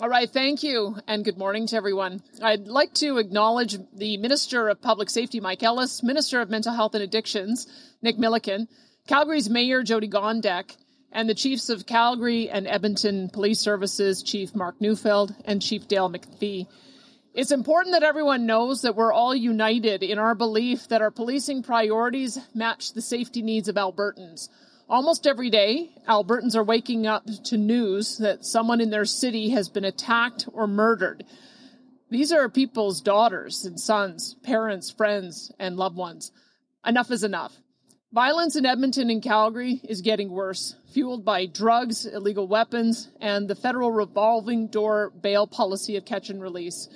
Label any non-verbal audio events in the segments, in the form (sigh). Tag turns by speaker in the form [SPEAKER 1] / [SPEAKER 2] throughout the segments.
[SPEAKER 1] All right, thank you, and good morning to everyone. I'd like to acknowledge the Minister of Public Safety, Mike Ellis, Minister of Mental Health and Addictions, Nick Milliken, Calgary's Mayor, Jyoti Gondek, and the Chiefs of Calgary and Edmonton Police Services, Chief Mark Neufeld and Chief Dale McPhee. It's important that everyone knows that we're all united in our belief that our policing priorities match the safety needs of Albertans. Almost every day, Albertans are waking up to news that someone in their city has been attacked or murdered. These are people's daughters and sons, parents, friends, and loved ones. Enough is enough. Violence in Edmonton and Calgary is getting worse, fueled by drugs, illegal weapons, and the federal revolving door bail policy of catch and release.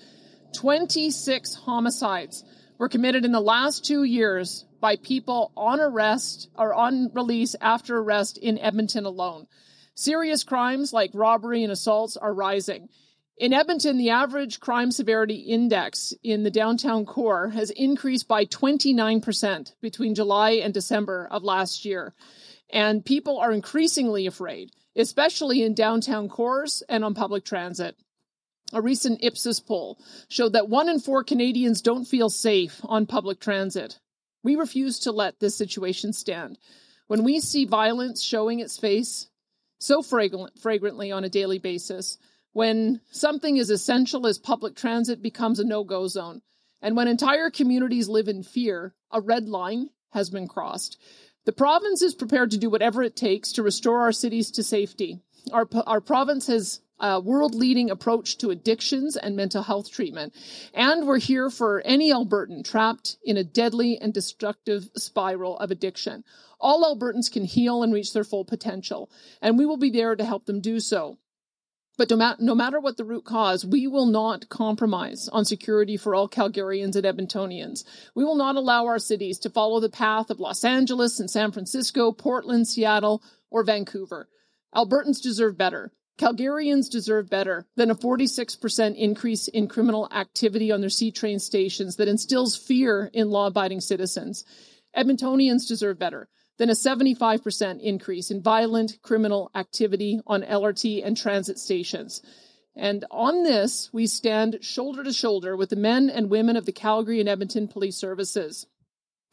[SPEAKER 1] 26 homicides were committed in the last two years by people on arrest or on release after arrest in Edmonton alone. Serious crimes like robbery and assaults are rising. In Edmonton, the average crime severity index in the downtown core has increased by 29% between July and December of last year. And people are increasingly afraid, especially in downtown cores and on public transit. A recent Ipsos poll showed that one in four Canadians don't feel safe on public transit. We refuse to let this situation stand. When we see violence showing its face so fragrant, fragrantly on a daily basis, when something as essential as public transit becomes a no go zone, and when entire communities live in fear, a red line has been crossed. The province is prepared to do whatever it takes to restore our cities to safety. Our, our province has a world leading approach to addictions and mental health treatment. And we're here for any Albertan trapped in a deadly and destructive spiral of addiction. All Albertans can heal and reach their full potential, and we will be there to help them do so. But no, matter what the root cause, we will not compromise on security for all Calgarians and Edmontonians. We will not allow our cities to follow the path of Los Angeles and San Francisco, Portland, Seattle, or Vancouver. Albertans deserve better. Calgarians deserve better than a 46% increase in criminal activity on their C train stations that instills fear in law abiding citizens. Edmontonians deserve better than a 75% increase in violent criminal activity on LRT and transit stations. And on this, we stand shoulder to shoulder with the men and women of the Calgary and Edmonton police services.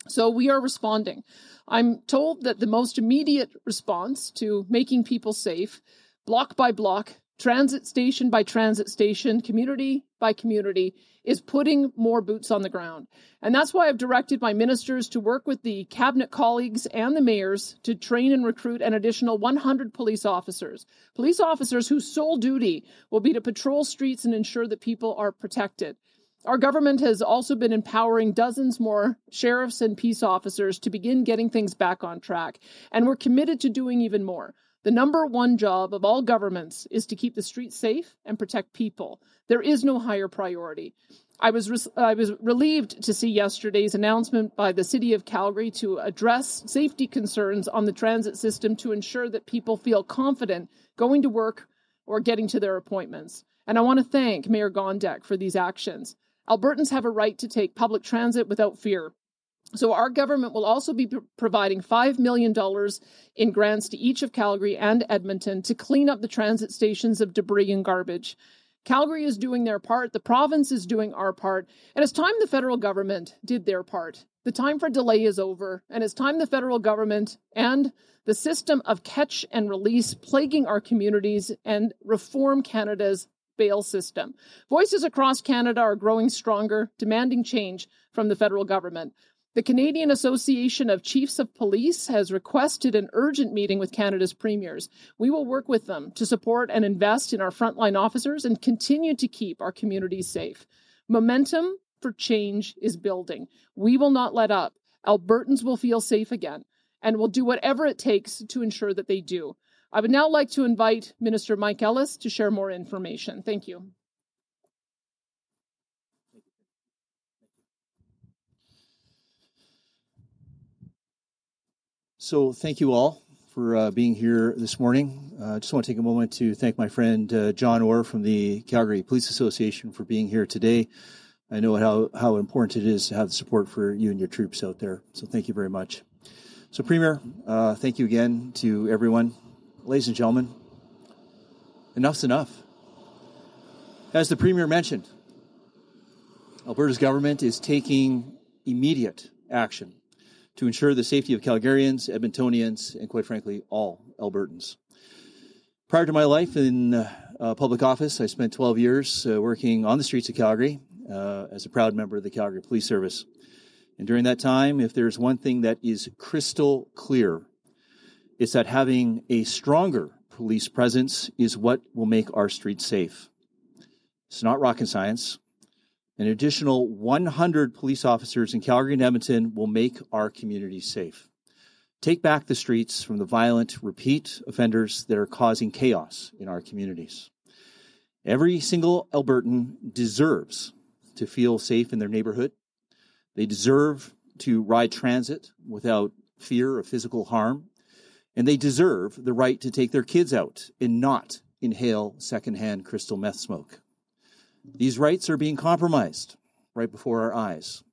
[SPEAKER 1] So we are responding. I'm told that the most immediate response to making people safe block by block, transit station by transit station, community by community, is putting more boots on the ground. And that's why I've directed my ministers to work with the cabinet colleagues and the mayors to train and recruit an additional 100 police officers. Police officers whose sole duty will be to patrol streets and ensure that people are protected. Our government has also been empowering dozens more sheriffs and peace officers to begin getting things back on track. And we're committed to doing even more. The number one job of all governments is to keep the streets safe and protect people. There is no higher priority. I was I was relieved to see yesterday's announcement by the city of Calgary to address safety concerns on the transit system to ensure that people feel confident going to work or getting to their appointments. And I want to thank Mayor Gondek for these actions. Albertans have a right to take public transit without fear. So our government will also be providing $5 million in grants to each of Calgary and Edmonton to clean up the transit stations of debris and garbage. Calgary is doing their part, the province is doing our part, and it's time the federal government did their part. The time for delay is over, and it's time the federal government and the system of catch and release plaguing our communities and reform Canada's bail system. Voices across Canada are growing stronger, demanding change from the federal government. The Canadian Association of Chiefs of Police has requested an urgent meeting with Canada's premiers. We will work with them to support and invest in our frontline officers and continue to keep our communities safe. Momentum for change is building. We will not let up. Albertans will feel safe again, and will do whatever it takes to ensure that they do. I would now like to invite Minister Mike Ellis to share more information. Thank you.
[SPEAKER 2] So, thank you all for uh, being here this morning. I uh, just want to take a moment to thank my friend uh, John Orr from the Calgary Police Association for being here today. I know how, how important it is to have the support for you and your troops out there. So, thank you very much. So, Premier, uh, thank you again to everyone. Ladies and gentlemen, enough's enough. As the Premier mentioned, Alberta's government is taking immediate action to ensure the safety of Calgarians, Edmontonians, and quite frankly, all Albertans. Prior to my life in uh, public office, I spent 12 years uh, working on the streets of Calgary uh, as a proud member of the Calgary Police Service. And during that time, if there's one thing that is crystal clear, it's that having a stronger police presence is what will make our streets safe. It's not rocket science. An additional 100 police officers in Calgary and Edmonton will make our communities safe. Take back the streets from the violent repeat offenders that are causing chaos in our communities. Every single Albertan deserves to feel safe in their neighborhood. They deserve to ride transit without fear of physical harm. And they deserve the right to take their kids out and not inhale secondhand crystal meth smoke. These rights are being compromised right before our eyes.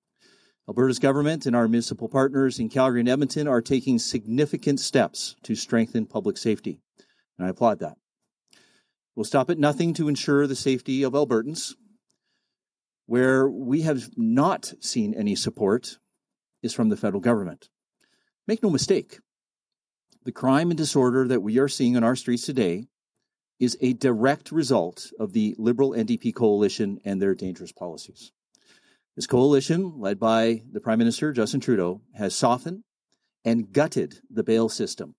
[SPEAKER 2] Alberta's government and our municipal partners in Calgary and Edmonton are taking significant steps to strengthen public safety, and I applaud that. We'll stop at nothing to ensure the safety of Albertans. Where we have not seen any support is from the federal government. Make no mistake, the crime and disorder that we are seeing on our streets today is a direct result of the Liberal NDP coalition and their dangerous policies. This coalition, led by the Prime Minister Justin Trudeau, has softened and gutted the bail system,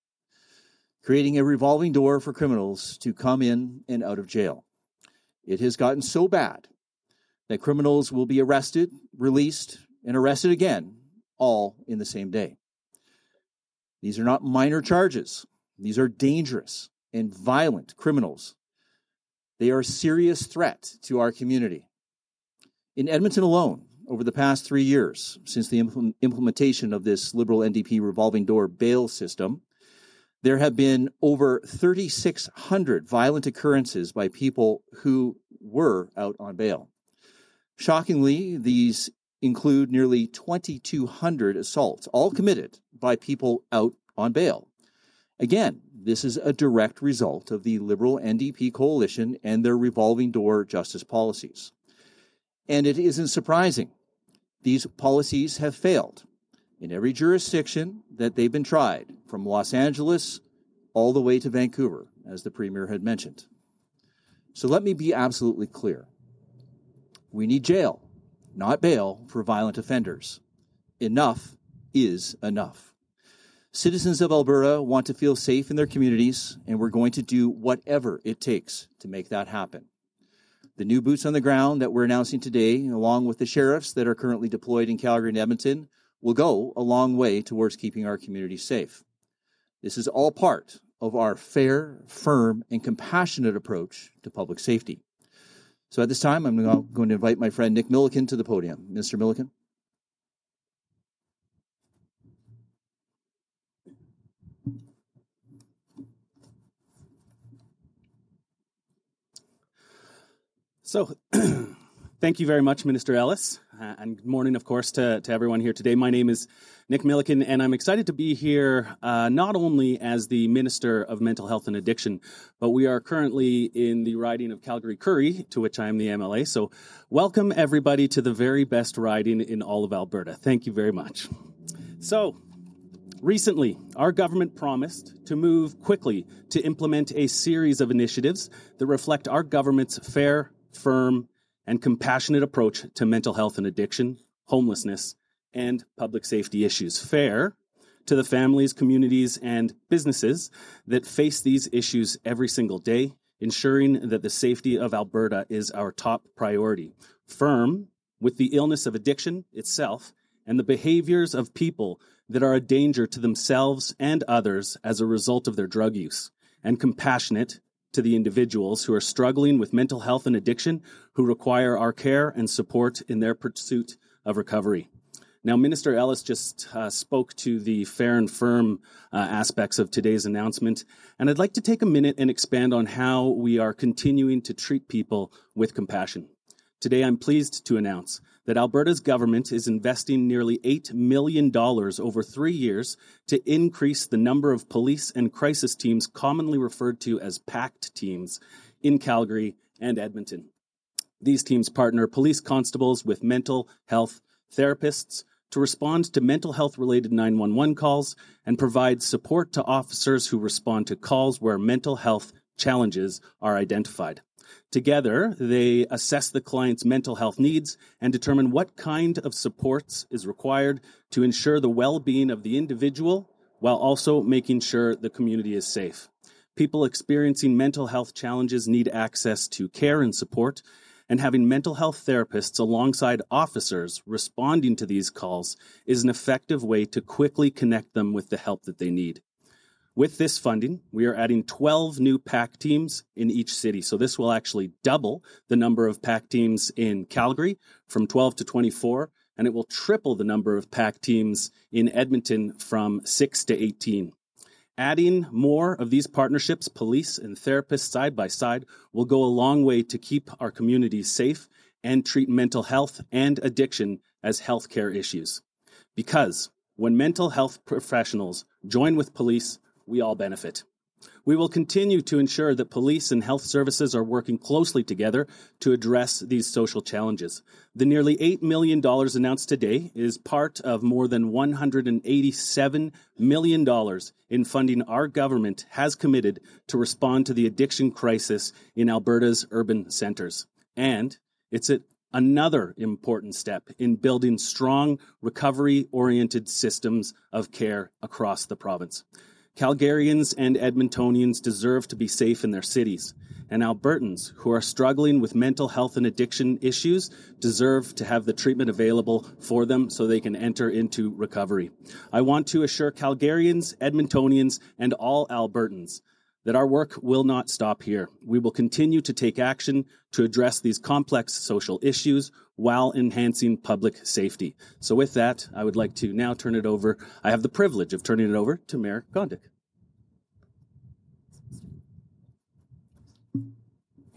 [SPEAKER 2] creating a revolving door for criminals to come in and out of jail. It has gotten so bad that criminals will be arrested, released, and arrested again, all in the same day. These are not minor charges. These are dangerous and violent criminals. They are a serious threat to our community. In Edmonton alone, over the past three years, since the implementation of this Liberal NDP revolving door bail system, there have been over 3,600 violent occurrences by people who were out on bail. Shockingly, these include nearly 2,200 assaults, all committed by people out on bail. Again, this is a direct result of the Liberal NDP coalition and their revolving door justice policies. And it isn't surprising. These policies have failed in every jurisdiction that they've been tried, from Los Angeles all the way to Vancouver, as the Premier had mentioned. So let me be absolutely clear. We need jail, not bail, for violent offenders. Enough is enough. Citizens of Alberta want to feel safe in their communities, and we're going to do whatever it takes to make that happen. The new boots on the ground that we're announcing today, along with the sheriffs that are currently deployed in Calgary and Edmonton, will go a long way towards keeping our communities safe. This is all part of our fair, firm, and compassionate approach to public safety. So at this time, I'm going to invite my friend Nick Milliken to the podium. Mr. Milliken.
[SPEAKER 3] So, (clears throat) thank you very much, Minister Ellis, uh, and good morning, of course, to, to everyone here today. My name is Nick Milliken, and I'm excited to be here uh, not only as the Minister of Mental Health and Addiction, but we are currently in the riding of Calgary Currie, to which I am the MLA. So, welcome everybody to the very best riding in all of Alberta. Thank you very much. So, Recently, our government promised to move quickly to implement a series of initiatives that reflect our government's fair, firm, and compassionate approach to mental health and addiction, homelessness, and public safety issues. Fair to the families, communities, and businesses that face these issues every single day, ensuring that the safety of Alberta is our top priority. Firm with the illness of addiction itself and the behaviors of people that are a danger to themselves and others as a result of their drug use, and compassionate to the individuals who are struggling with mental health and addiction who require our care and support in their pursuit of recovery. Now, Minister Ellis just uh, spoke to the fair and firm uh, aspects of today's announcement, and I'd like to take a minute and expand on how we are continuing to treat people with compassion. Today, I'm pleased to announce that Alberta's government is investing nearly $8 million over three years to increase the number of police and crisis teams, commonly referred to as PACT teams, in Calgary and Edmonton. These teams partner police constables with mental health therapists to respond to mental health related 911 calls and provide support to officers who respond to calls where mental health challenges are identified. Together, they assess the client's mental health needs and determine what kind of supports is required to ensure the well being of the individual while also making sure the community is safe. People experiencing mental health challenges need access to care and support, and having mental health therapists alongside officers responding to these calls is an effective way to quickly connect them with the help that they need. With this funding, we are adding 12 new PACT teams in each city. So this will actually double the number of PACT teams in Calgary from 12 to 24, and it will triple the number of PACT teams in Edmonton from 6 to 18. Adding more of these partnerships, police and therapists side by side, will go a long way to keep our communities safe and treat mental health and addiction as healthcare issues. Because when mental health professionals join with police, we all benefit. We will continue to ensure that police and health services are working closely together to address these social challenges. The nearly $8 million announced today is part of more than $187 million in funding our government has committed to respond to the addiction crisis in Alberta's urban centers. And it's a, another important step in building strong recovery oriented systems of care across the province. Calgarians and Edmontonians deserve to be safe in their cities, and Albertans who are struggling with mental health and addiction issues deserve to have the treatment available for them so they can enter into recovery. I want to assure Calgarians, Edmontonians, and all Albertans that our work will not stop here. We will continue to take action to address these complex social issues while enhancing public safety. So, with that, I would like to now turn it over. I have the privilege of turning it over to Mayor Gondek.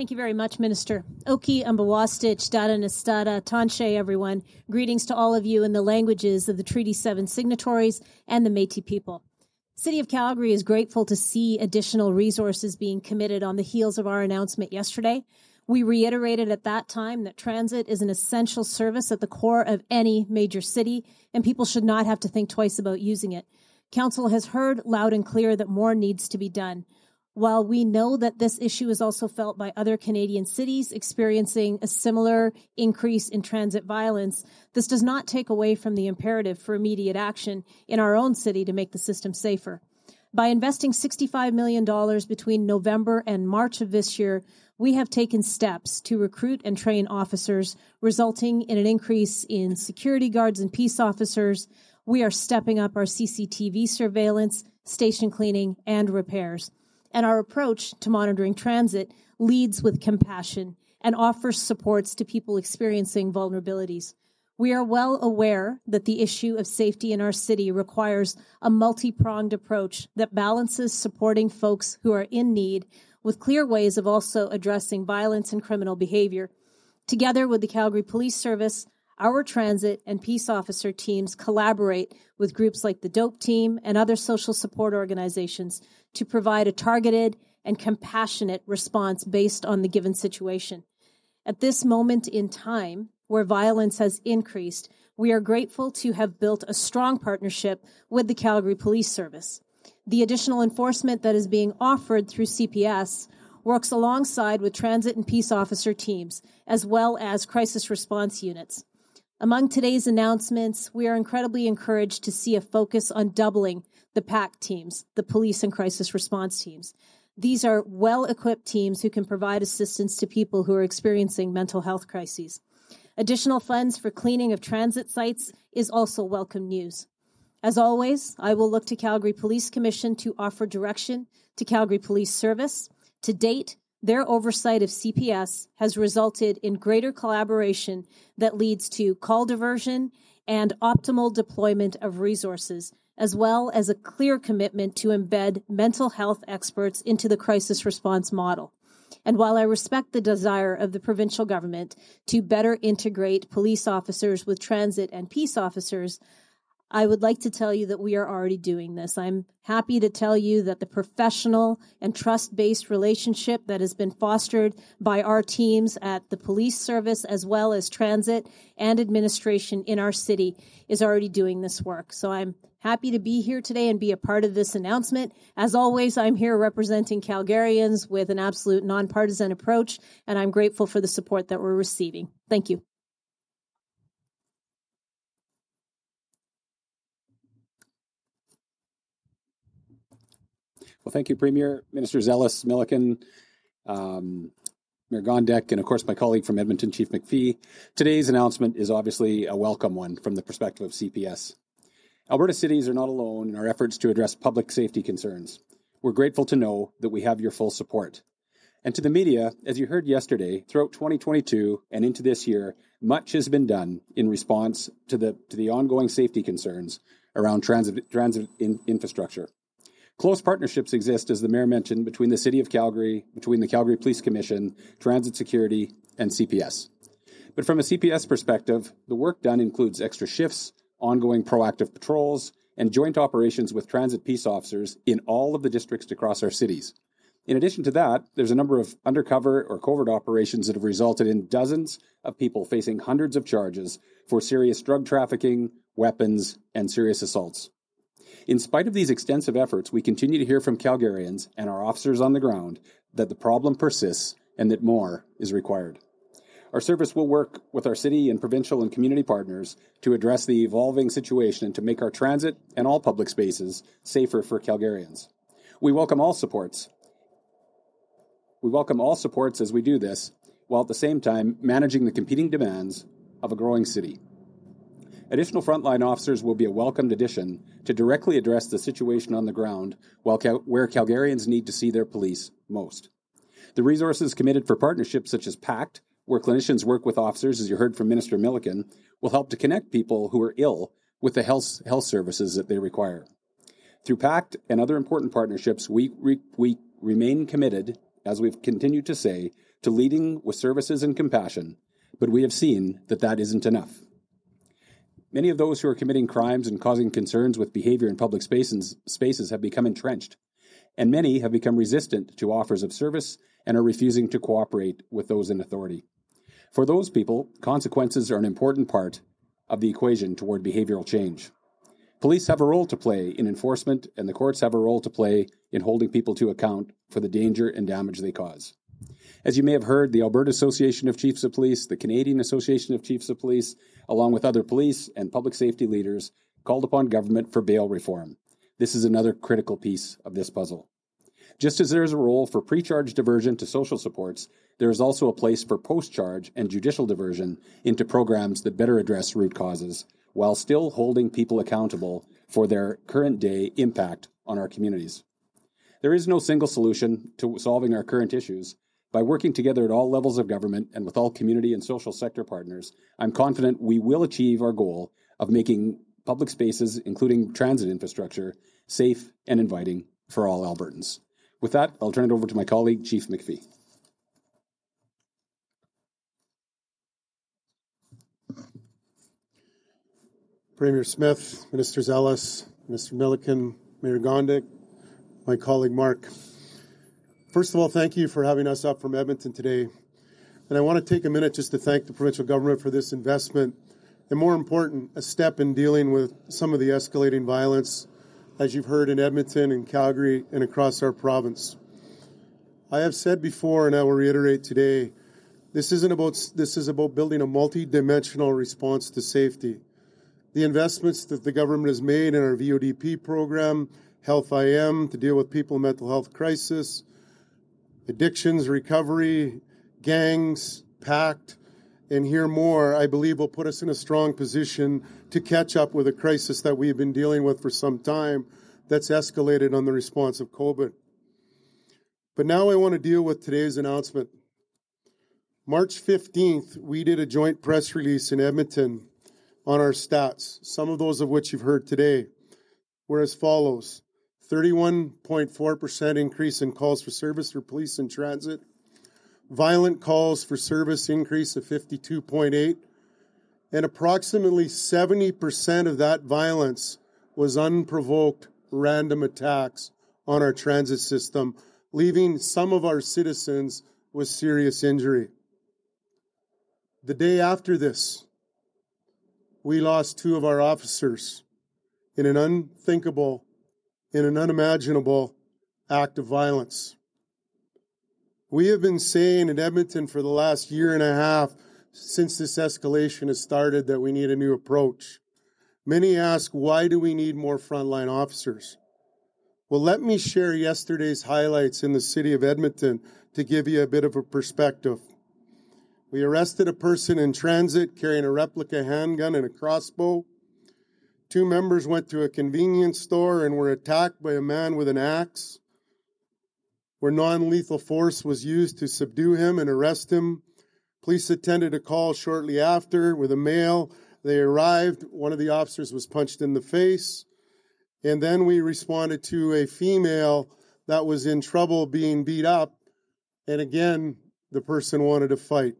[SPEAKER 4] Thank you very much, Minister. Oki Ambawastich, Dada Nestada, Tanshe, everyone. Greetings to all of you in the languages of the Treaty 7 signatories and the Métis people. City of Calgary is grateful to see additional resources being committed on the heels of our announcement yesterday. We reiterated at that time that transit is an essential service at the core of any major city, and people should not have to think twice about using it. Council has heard loud and clear that more needs to be done. While we know that this issue is also felt by other Canadian cities experiencing a similar increase in transit violence, this does not take away from the imperative for immediate action in our own city to make the system safer. By investing $65 million between November and March of this year, we have taken steps to recruit and train officers, resulting in an increase in security guards and peace officers. We are stepping up our CCTV surveillance, station cleaning, and repairs and our approach to monitoring transit leads with compassion and offers supports to people experiencing vulnerabilities. We are well aware that the issue of safety in our city requires a multi pronged approach that balances supporting folks who are in need with clear ways of also addressing violence and criminal behavior. Together with the Calgary Police Service, our transit and peace officer teams collaborate with groups like the DOAP team and other social support organizations to provide a targeted and compassionate response based on the given situation. At this moment in time, where violence has increased, we are grateful to have built a strong partnership with the Calgary Police Service. The additional enforcement that is being offered through CPS works alongside with transit and peace officer teams, as well as crisis response units. Among today's announcements, we are incredibly encouraged to see a focus on doubling the PACT teams, the police and crisis response teams. These are well equipped teams who can provide assistance to people who are experiencing mental health crises. Additional funds for cleaning of transit sites is also welcome news. As always, I will look to Calgary Police Commission to offer direction to Calgary Police Service. To date, their oversight of CPS has resulted in greater collaboration that leads to call diversion and optimal deployment of resources, as well as a clear commitment to embed mental health experts into the crisis response model. And while I respect the desire of the provincial government to better integrate police officers with transit and peace officers, I would like to tell you that we are already doing this. I'm happy to tell you that the professional and trust based relationship that has been fostered by our teams at the police service as well as transit and administration in our city is already doing this work. So I'm happy to be here today and be a part of this announcement. As always, I'm here representing Calgarians with an absolute nonpartisan approach, and I'm grateful for the support that we're receiving. Thank you.
[SPEAKER 5] Well, thank you, Premier, Minister Ellis, Milliken, um, Mayor Gondek, and of course my colleague from Edmonton, Chief McPhee. Today's announcement is obviously a welcome one from the perspective of CPS. Alberta cities are not alone in our efforts to address public safety concerns. We're grateful to know that we have your full support. And to the media, as you heard yesterday, throughout 2022 and into this year, much has been done in response to the to the ongoing safety concerns around transit transit in, infrastructure. Close partnerships exist, as the mayor mentioned, between the City of Calgary, between the Calgary Police Commission, Transit Security, and CPS. But from a CPS perspective, the work done includes extra shifts, ongoing proactive patrols, and joint operations with transit peace officers in all of the districts across our cities. In addition to that, there's a number of undercover or covert operations that have resulted in dozens of people facing hundreds of charges for serious drug trafficking, weapons, and serious assaults. In spite of these extensive efforts, we continue to hear from Calgarians and our officers on the ground that the problem persists and that more is required. Our service will work with our city and provincial and community partners to address the evolving situation and to make our transit and all public spaces safer for Calgarians. We welcome all supports. We welcome all supports as we do this, while at the same time managing the competing demands of a growing city. Additional frontline officers will be a welcomed addition to directly address the situation on the ground while Cal- where Calgarians need to see their police most. The resources committed for partnerships such as PACT, where clinicians work with officers, as you heard from Minister Milliken, will help to connect people who are ill with the health, health services that they require. Through PACT and other important partnerships, we, we, we remain committed, as we've continued to say, to leading with services and compassion, but we have seen that that isn't enough. Many of those who are committing crimes and causing concerns with behavior in public spaces, spaces have become entrenched, and many have become resistant to offers of service and are refusing to cooperate with those in authority. For those people, consequences are an important part of the equation toward behavioral change. Police have a role to play in enforcement, and the courts have a role to play in holding people to account for the danger and damage they cause. As you may have heard, the Alberta Association of Chiefs of Police, the Canadian Association of Chiefs of Police, along with other police and public safety leaders, called upon government for bail reform. This is another critical piece of this puzzle. Just as there is a role for pre charge diversion to social supports, there is also a place for post charge and judicial diversion into programs that better address root causes while still holding people accountable for their current day impact on our communities. There is no single solution to solving our current issues, by working together at all levels of government and with all community and social sector partners, I'm confident we will achieve our goal of making public spaces, including transit infrastructure, safe and inviting for all Albertans. With that, I'll turn it over to my colleague, Chief McPhee.
[SPEAKER 6] Premier Smith, Ministers Ellis, Mr. Milliken, Mayor Gondek, my colleague Mark. First of all, thank you for having us up from Edmonton today. And I want to take a minute just to thank the provincial government for this investment, and more important, a step in dealing with some of the escalating violence, as you've heard in Edmonton and Calgary and across our province. I have said before, and I will reiterate today, this isn't about this is about building a multi-dimensional response to safety. The investments that the government has made in our VODP program, Health IM to deal with people in mental health crisis, addictions, recovery, gangs, pact, and hear more, I believe will put us in a strong position to catch up with a crisis that we have been dealing with for some time that's escalated on the response of COVID. But now I want to deal with today's announcement. March 15th, we did a joint press release in Edmonton on our stats, some of those of which you've heard today, were as follows 31.4% increase in calls for service for police and transit. Violent calls for service increase of 52.8 and approximately 70% of that violence was unprovoked random attacks on our transit system, leaving some of our citizens with serious injury. The day after this, we lost two of our officers in an unthinkable, in an unimaginable act of violence. We have been saying in Edmonton for the last year and a half since this escalation has started that we need a new approach. Many ask, why do we need more frontline officers? Well, let me share yesterday's highlights in the city of Edmonton to give you a bit of a perspective. We arrested a person in transit carrying a replica handgun and a crossbow. Two members went to a convenience store and were attacked by a man with an axe, where non lethal force was used to subdue him and arrest him. Police attended a call shortly after with a male. They arrived. One of the officers was punched in the face. And then we responded to a female that was in trouble being beat up. And again, the person wanted to fight.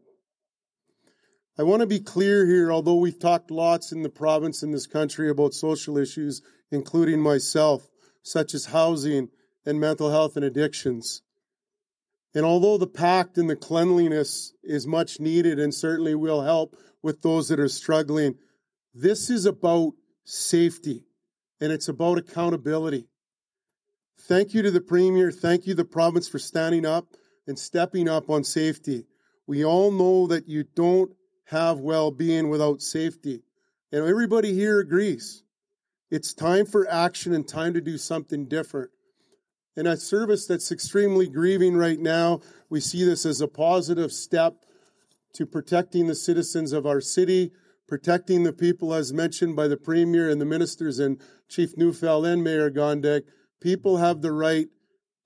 [SPEAKER 6] I want to be clear here, although we've talked lots in the province in this country about social issues, including myself, such as housing and mental health and addictions. And although the pact and the cleanliness is much needed and certainly will help with those that are struggling, this is about safety and it's about accountability. Thank you to the Premier. Thank you, the province, for standing up and stepping up on safety. We all know that you don't have well being without safety. And everybody here agrees. It's time for action and time to do something different. In a service that's extremely grieving right now, we see this as a positive step to protecting the citizens of our city, protecting the people, as mentioned by the Premier and the ministers and Chief Neufeld and Mayor Gondek. People have the right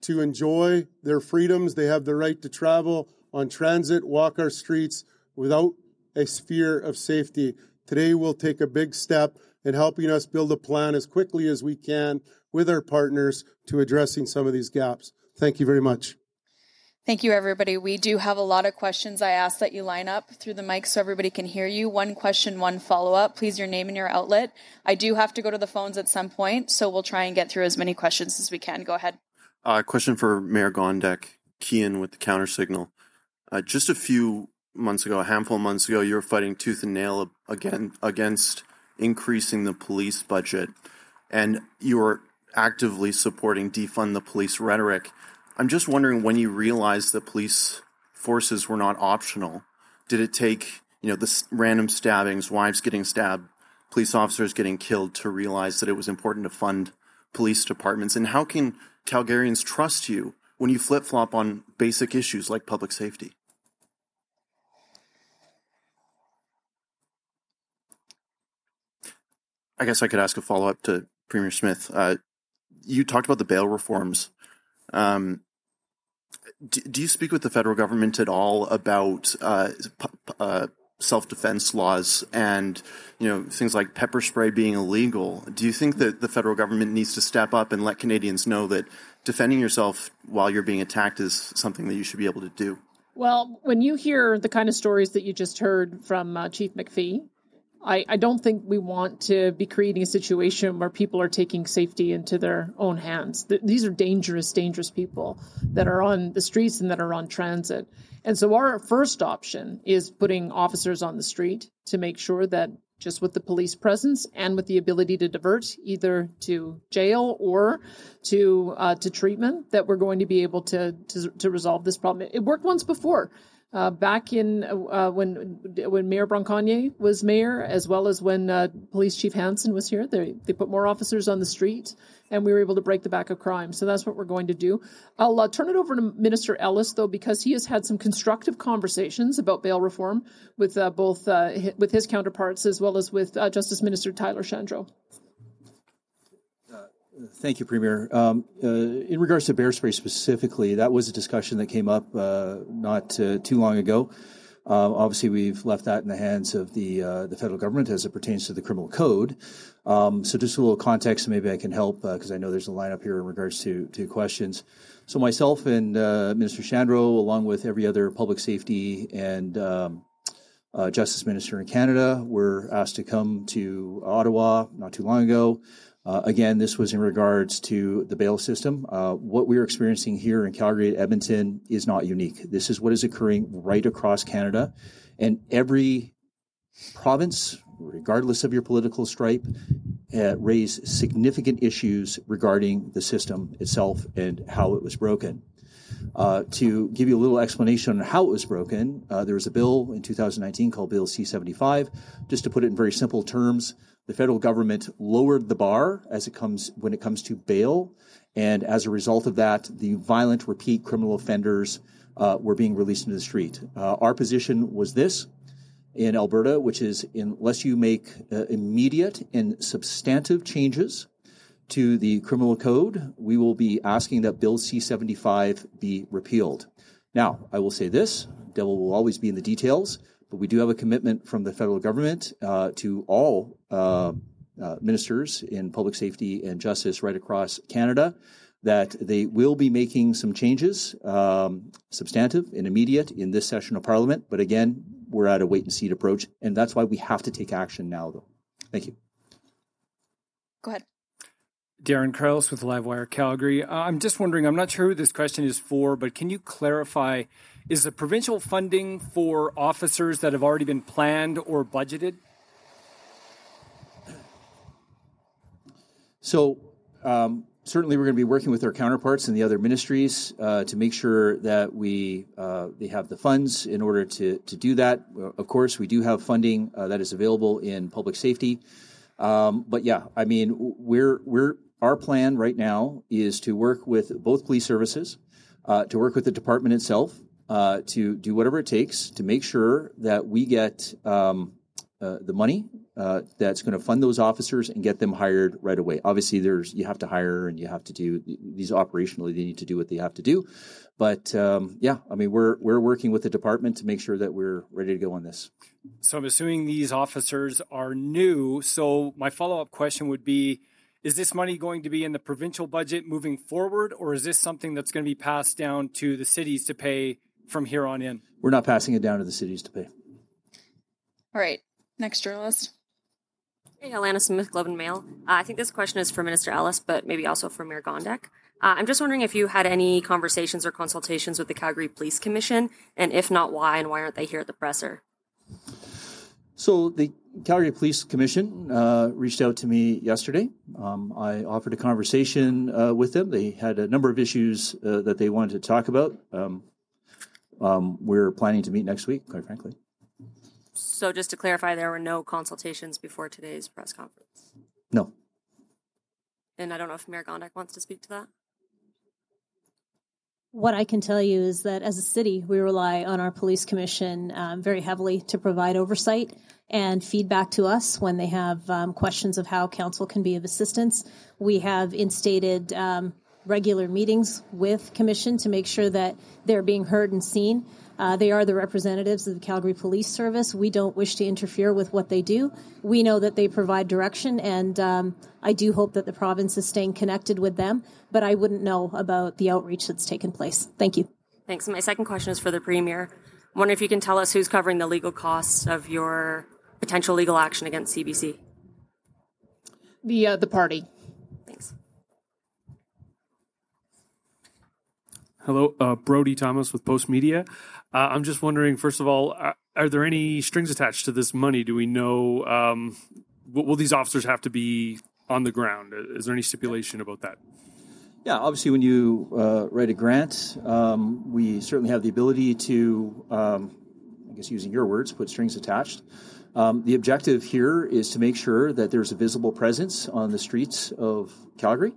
[SPEAKER 6] to enjoy their freedoms. They have the right to travel on transit, walk our streets without a sphere of safety. Today, we'll take a big step in helping us build a plan as quickly as we can with our partners to addressing some of these gaps. Thank you very much.
[SPEAKER 7] Thank you, everybody. We do have a lot of questions. I ask that you line up through the mic so everybody can hear you. One question, one follow up. Please, your name and your outlet. I do have to go to the phones at some point, so we'll try and get through as many questions as we can. Go ahead.
[SPEAKER 8] Uh, question for Mayor Gondek, Kian with the counter signal. Uh, just a few months ago, a handful of months ago, you were fighting tooth and nail again against increasing the police budget, and you were actively supporting defund the police rhetoric. I'm just wondering when you realized that police forces were not optional. Did it take you know the random stabbings, wives getting stabbed, police officers getting killed to realize that it was important to fund police departments? And how can Calgarians trust you when you flip flop on basic issues like public safety? I guess I could ask a follow up to Premier Smith. Uh, you talked about the bail reforms. Um, do, do, you speak with the federal government at all about uh, uh, self defense laws and you know things like pepper spray being illegal? Do you think that the federal government needs to step up and let Canadians know that defending yourself while you're being attacked is something that you should be able to do?
[SPEAKER 1] Well, when you hear the kind of stories that you just heard from uh, Chief McPhee, I, I don't think we want to be creating a situation where people are taking safety into their own hands. These are dangerous, dangerous people that are on the streets and that are on transit. And so our first option is putting officers on the street to make sure that just with the police presence and with the ability to divert either to jail or to uh, to treatment, that we're going to be able to, to to resolve this problem. It worked once before. Uh, back in uh, when when Mayor Bronconnier was mayor, as well as when uh, Police Chief Hanson was here, they they put more officers on the street, and we were able to break the back of crime. So that's what we're going to do. I'll uh, turn it over to Minister Ellis though, because he has had some constructive conversations about bail reform with uh, both uh, with his counterparts as well as with Justice Minister Tyler Shandro.
[SPEAKER 2] Thank you, Premier. Um, uh, in regards to bear spray specifically, that was a discussion that came up uh, not uh, too long ago. Um, obviously, we've left that in the hands of the uh, the federal government as it pertains to the criminal code. Um, so, just a little context, maybe I can help because uh, I know there's a lineup here in regards to to questions. So, myself and uh, Minister Shandro, along with every other public safety and um, justice minister in Canada were asked to come to Ottawa not too long ago. Uh, again, this was in regards to the bail system. Uh, what we're experiencing here in Calgary, Edmonton, is not unique. This is what is occurring right across Canada, and every province, regardless of your political stripe, uh, raised significant issues regarding the system itself and how it was broken. Uh, to give you a little explanation on how it was broken, uh, there was a bill in 2019 called Bill C 75. Just to put it in very simple terms, the federal government lowered the bar as it comes when it comes to bail, and as a result of that, the violent repeat criminal offenders uh, were being released into the street. Uh, our position was this in Alberta, which is unless you make uh, immediate and substantive changes to the criminal code, we will be asking that Bill C 75 be repealed. Now, I will say this devil will always be in the details, but we do have a commitment from the federal government uh, to all uh, uh, ministers in public safety and justice right across Canada that they will be making some changes, um, substantive and immediate, in this session of Parliament. But again, we're at a wait and see approach, and that's why we have to take action now, though. Thank you.
[SPEAKER 7] Go ahead.
[SPEAKER 9] Darren Krause with Livewire Calgary. Uh, I'm just wondering, I'm not sure who this question is for, but can you clarify is the provincial funding for officers that have already been planned or budgeted?
[SPEAKER 2] So, um, certainly we're going to be working with our counterparts in the other ministries uh, to make sure that we uh, they have the funds in order to to do that. Of course, we do have funding uh, that is available in public safety. Um, but yeah, I mean, we're we're our plan right now is to work with both police services, uh, to work with the department itself, uh, to do whatever it takes to make sure that we get um, uh, the money uh, that's going to fund those officers and get them hired right away. Obviously, there's you have to hire and you have to do these operationally. They need to do what they have to do, but um, yeah, I mean we're we're working with the department to make sure that we're ready to go on this.
[SPEAKER 9] So I'm assuming these officers are new. So my follow up question would be. Is this money going to be in the provincial budget moving forward, or is this something that's going to be passed down to the cities to pay from here on in?
[SPEAKER 2] We're not passing it down to the cities to pay.
[SPEAKER 7] All right. Next journalist.
[SPEAKER 10] Hey, Alanna Smith, Globe and Mail. Uh, I think this question is for Minister Ellis, but maybe also for Mayor Gondek. Uh, I'm just wondering if you had any conversations or consultations with the Calgary Police Commission, and if not, why, and why aren't they here at the presser?
[SPEAKER 2] So the Calgary Police Commission uh, reached out to me yesterday. Um, I offered a conversation uh, with them. They had a number of issues uh, that they wanted to talk about. Um, um, we're planning to meet next week, quite frankly.
[SPEAKER 10] So, just to clarify, there were no consultations before today's press conference.
[SPEAKER 2] No.
[SPEAKER 10] And I don't know if Mayor Gondek wants to speak to that.
[SPEAKER 4] What I can tell you is that as a city, we rely on our police commission um, very heavily to provide oversight and feedback to us when they have um, questions of how council can be of assistance. We have instated um, regular meetings with commission to make sure that they're being heard and seen. Uh, they are the representatives of the Calgary Police Service. We don't wish to interfere with what they do. We know that they provide direction, and um, I do hope that the province is staying connected with them, but I wouldn't know about the outreach that's taken place. Thank you.
[SPEAKER 10] Thanks. My second question is for the Premier. I wonder if you can tell us who's covering the legal costs of your potential legal action against CBC.
[SPEAKER 1] The uh, the party.
[SPEAKER 10] Thanks.
[SPEAKER 11] Hello, uh, Brody Thomas with Post Media. Uh, I'm just wondering, first of all, are, are, there any strings attached to this money? Do we know? Um, will these officers have to be on the ground? Is there any stipulation about that?
[SPEAKER 2] Yeah, obviously, when you uh, write a grant, um, we certainly have the ability to, um, I guess, using your words, put strings attached. Um, the objective here is to make sure that there's a visible presence on the streets of Calgary,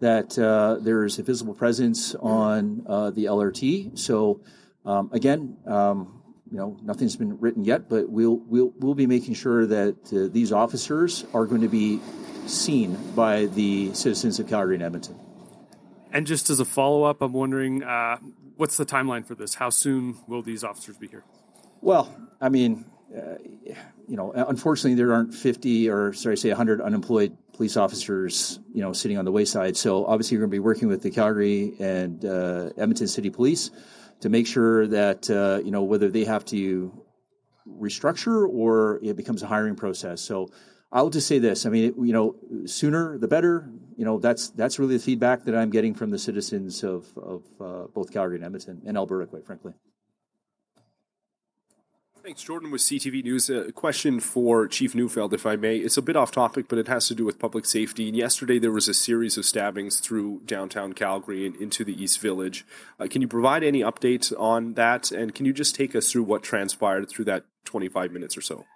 [SPEAKER 2] that uh, there's a visible presence on uh, the LRT. So um, again, um, you know, nothing's been written yet, but we'll we'll we'll be making sure that uh, these officers are going to be seen by the citizens of Calgary and Edmonton.
[SPEAKER 11] And just as a follow up, I'm wondering uh, what's the timeline for this? How soon will these officers be here?
[SPEAKER 2] Well, I mean, uh, you know, unfortunately, there aren't 50 or sorry, say 100 unemployed police officers, you know, sitting on the wayside. So obviously, we're going to be working with the Calgary and uh, Edmonton City Police to make sure that uh, you know whether they have to restructure or it becomes a hiring process. So I'll just say this. I mean, you know, sooner the better. You know, that's that's really the feedback that I'm getting from the citizens of of uh, both Calgary and Edmonton and Alberta, quite frankly.
[SPEAKER 12] Thanks, Jordan with CTV News. A question for Chief Neufeld, if I may. It's a bit off topic, but it has to do with public safety. And yesterday there was a series of stabbings through downtown Calgary and into the East Village. Uh, can you provide any updates on that? And can you just take us through what transpired through that 25 minutes or so?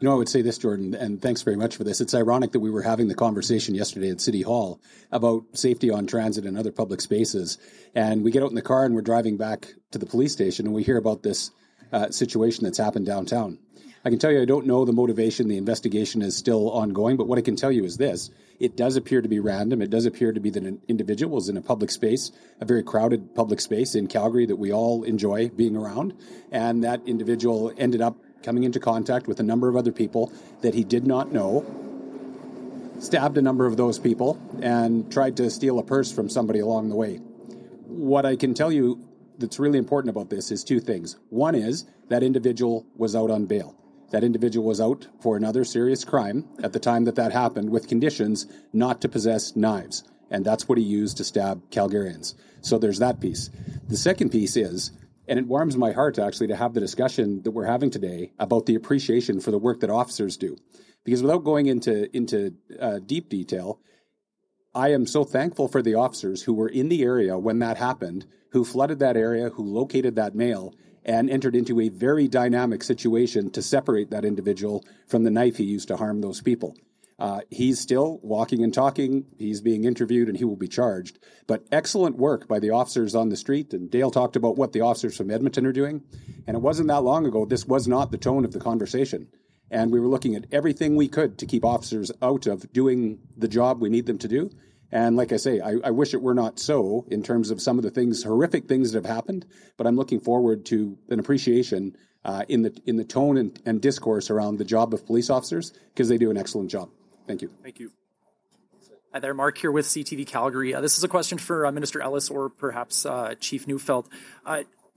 [SPEAKER 5] You know, I would say this, Jordan, and thanks very much for this. It's ironic that we were having the conversation yesterday at City Hall about safety on transit and other public spaces. And we get out in the car and we're driving back to the police station and we hear about this uh, situation that's happened downtown. I can tell you, I don't know the motivation. The investigation is still ongoing, but what I can tell you is this it does appear to be random. It does appear to be that an individual was in a public space, a very crowded public space in Calgary that we all enjoy being around. And that individual ended up coming into contact with a number of other people that he did not know, stabbed a number of those people, and tried to steal a purse from somebody along the way. What I can tell you that's really important about this is two things. One is that individual was out on bail. That individual was out for another serious crime at the time that that happened with conditions not to possess knives. And that's what he used to stab Calgarians. So there's that piece. The second piece is, and it warms my heart actually to have the discussion that we're having today about the appreciation for the work that officers do. Because without going into, into uh, deep detail, I am so thankful for the officers who were in the area when that happened, who flooded that area, who located that male, and entered into a very dynamic situation to separate that individual from the knife he used to harm those people. Uh, he's still walking and talking. He's being interviewed and he will be charged. But excellent work by the officers on the street. And Dale talked about what the officers from Edmonton are doing. And it wasn't that long ago, this was not the tone of the conversation. And we were looking at everything we could to keep officers out of doing the job we need them to do. And like I say, I, I, wish it were not so in terms of some of the things, horrific things that have happened. But I'm looking forward to an appreciation uh, in the in the tone and, and discourse around the job of police officers because they do an excellent job. Thank you.
[SPEAKER 12] Thank you.
[SPEAKER 13] Hi there, Mark here with CTV Calgary. Uh, this is a question for uh, Minister Ellis or perhaps uh, Chief Neufeld.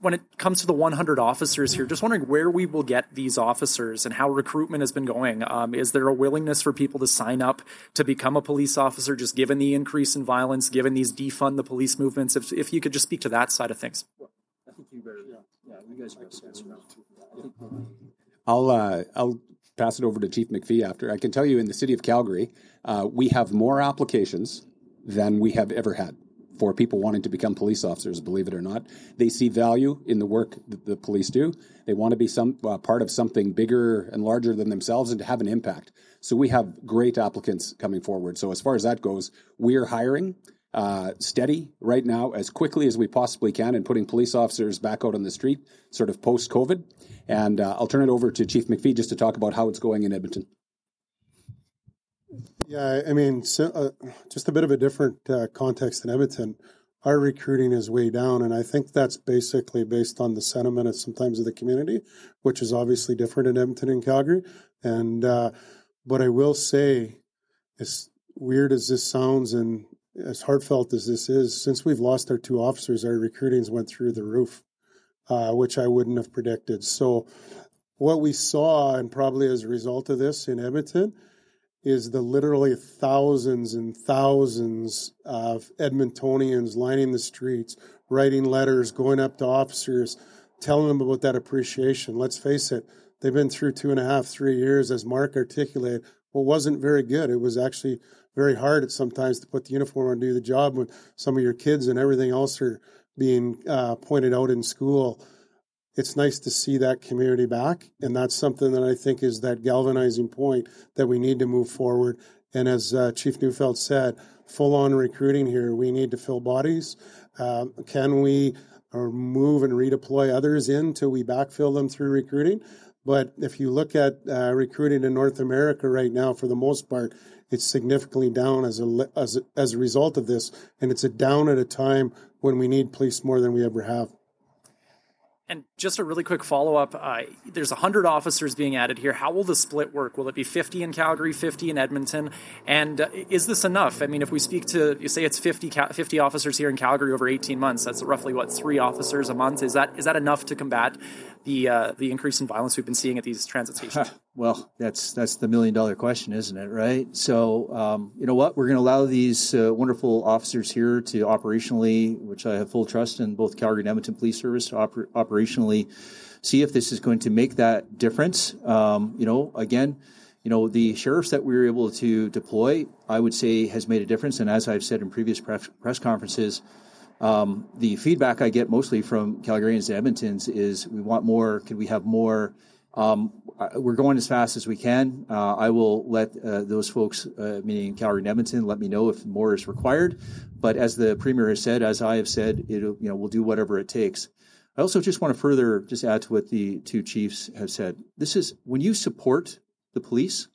[SPEAKER 13] When it comes to the 100 officers here, just wondering where we will get these officers and how recruitment has been going. Um, is there a willingness for people to sign up to become a police officer, just given the increase in violence, given these defund the police movements? If, if you could just speak to that side of things.
[SPEAKER 2] I think you better, yeah, yeah you guys
[SPEAKER 5] I'll, uh, I'll pass it over to Chief McPhee after. I can tell you in the city of Calgary, uh, we have more applications than we have ever had for people wanting to become police officers, believe it or not. They see value in the work that the police do. They want to be some uh, part of something bigger and larger than themselves and to have an impact. So we have great applicants coming forward. So as far as that goes, we're hiring uh, steady right now as quickly as we possibly can and putting police officers back out on the street, sort of post COVID. And uh, I'll turn it over to Chief McPhee just to talk about how it's going in Edmonton.
[SPEAKER 6] Yeah, I mean, so, uh, just a bit of a different uh, context in Edmonton. Our recruiting is way down, and I think that's basically based on the sentiment of sometimes of the community, which is obviously different in Edmonton and Calgary. And uh, what I will say, as weird as this sounds, and as heartfelt as this is, since we've lost our two officers, our recruitings went through the roof, uh, which I wouldn't have predicted. So, what we saw, and probably as a result of this in Edmonton, is the literally thousands and thousands of Edmontonians lining the streets, writing letters, going up to officers, telling them about that appreciation. Let's face it, they've been through two and a half, three years, as Mark articulated. What wasn't very good. It was actually very hard at sometimes to put the uniform on and do the job when some of your kids and everything else are being uh, pointed out in school. It's nice to see that community back, and that's something that I think is that galvanizing point that we need to move forward. And as uh, Chief Neufeld said, full on recruiting here. We need to fill bodies. Uh, can we or move and redeploy others in until we backfill them through recruiting? But if you look at uh, recruiting in North America right now, for the most part, it's significantly down as a, as a, as a result of this, and it's a down at a time when we need police more than we ever have.
[SPEAKER 13] And just a really quick follow up uh, there's 100 officers being added here. How will the split work? Will it be 50 in Calgary, 50 in Edmonton? And uh, is this enough? I mean, if we speak to, you say it's 50, 50 officers here in Calgary over 18 months, that's roughly what, three officers a month? Is that is that enough to combat the uh, the increase in violence we've been seeing at these transit stations?
[SPEAKER 2] well, that's that's the million dollar question, isn't it? Right. So, um, you know what? We're going to allow these uh, wonderful officers here to operationally, which I have full trust in both Calgary and Edmonton Police Service to oper- operationally see if this is going to make that difference. Um, you know, again. You know, the sheriffs that we were able to deploy, I would say, has made a difference. And as I've said in previous press, press conferences, um, the feedback I get mostly from Calgarians and Edmontons is we want more. Can we have more? Um, we're going as fast as we can. Uh, I will let uh, those folks, uh, meaning Calgary and Edmonton, let me know if more is required. But as the premier has said, as I have said, it you know we'll do whatever it takes. I also just want to further just add to what the two chiefs have said. This is when you support the police,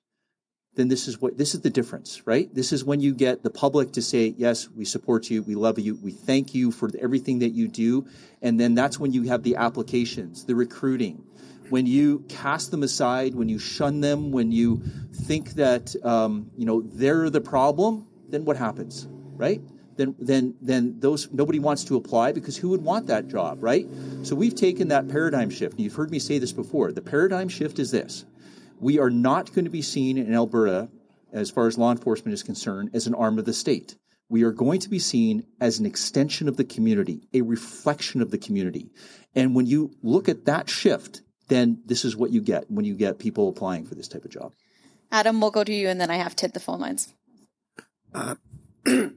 [SPEAKER 2] then this is what this is the difference, right? This is when you get the public to say, "Yes, we support you, we love you, we thank you for everything that you do," and then that's when you have the applications, the recruiting. When you cast them aside, when you shun them, when you think that um, you know they're the problem, then what happens, right? Then, then, then those nobody wants to apply because who would want that job, right? So we've taken that paradigm shift. And you've heard me say this before. The paradigm shift is this: we are not going to be seen in Alberta, as far as law enforcement is concerned, as an arm of the state. We are going to be seen as an extension of the community, a reflection of the community. And when you look at that shift, then this is what you get when you get people applying for this type of job.
[SPEAKER 7] Adam, we'll go to you, and then I have to hit the phone lines.
[SPEAKER 14] Uh, (clears throat)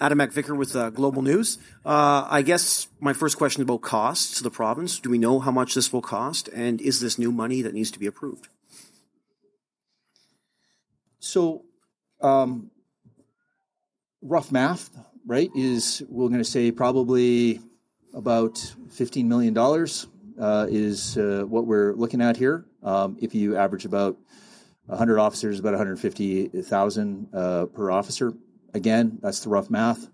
[SPEAKER 14] Adam MacVicar with uh, Global News. Uh, I guess my first question about costs to the province. Do we know how much this will cost, and is this new money that needs to be approved?
[SPEAKER 2] So, um, rough math, right, is we're going to say probably about $15 million uh, is uh, what we're looking at here. Um, if you average about 100 officers, about 150,000 uh, per officer. Again, that's the rough math.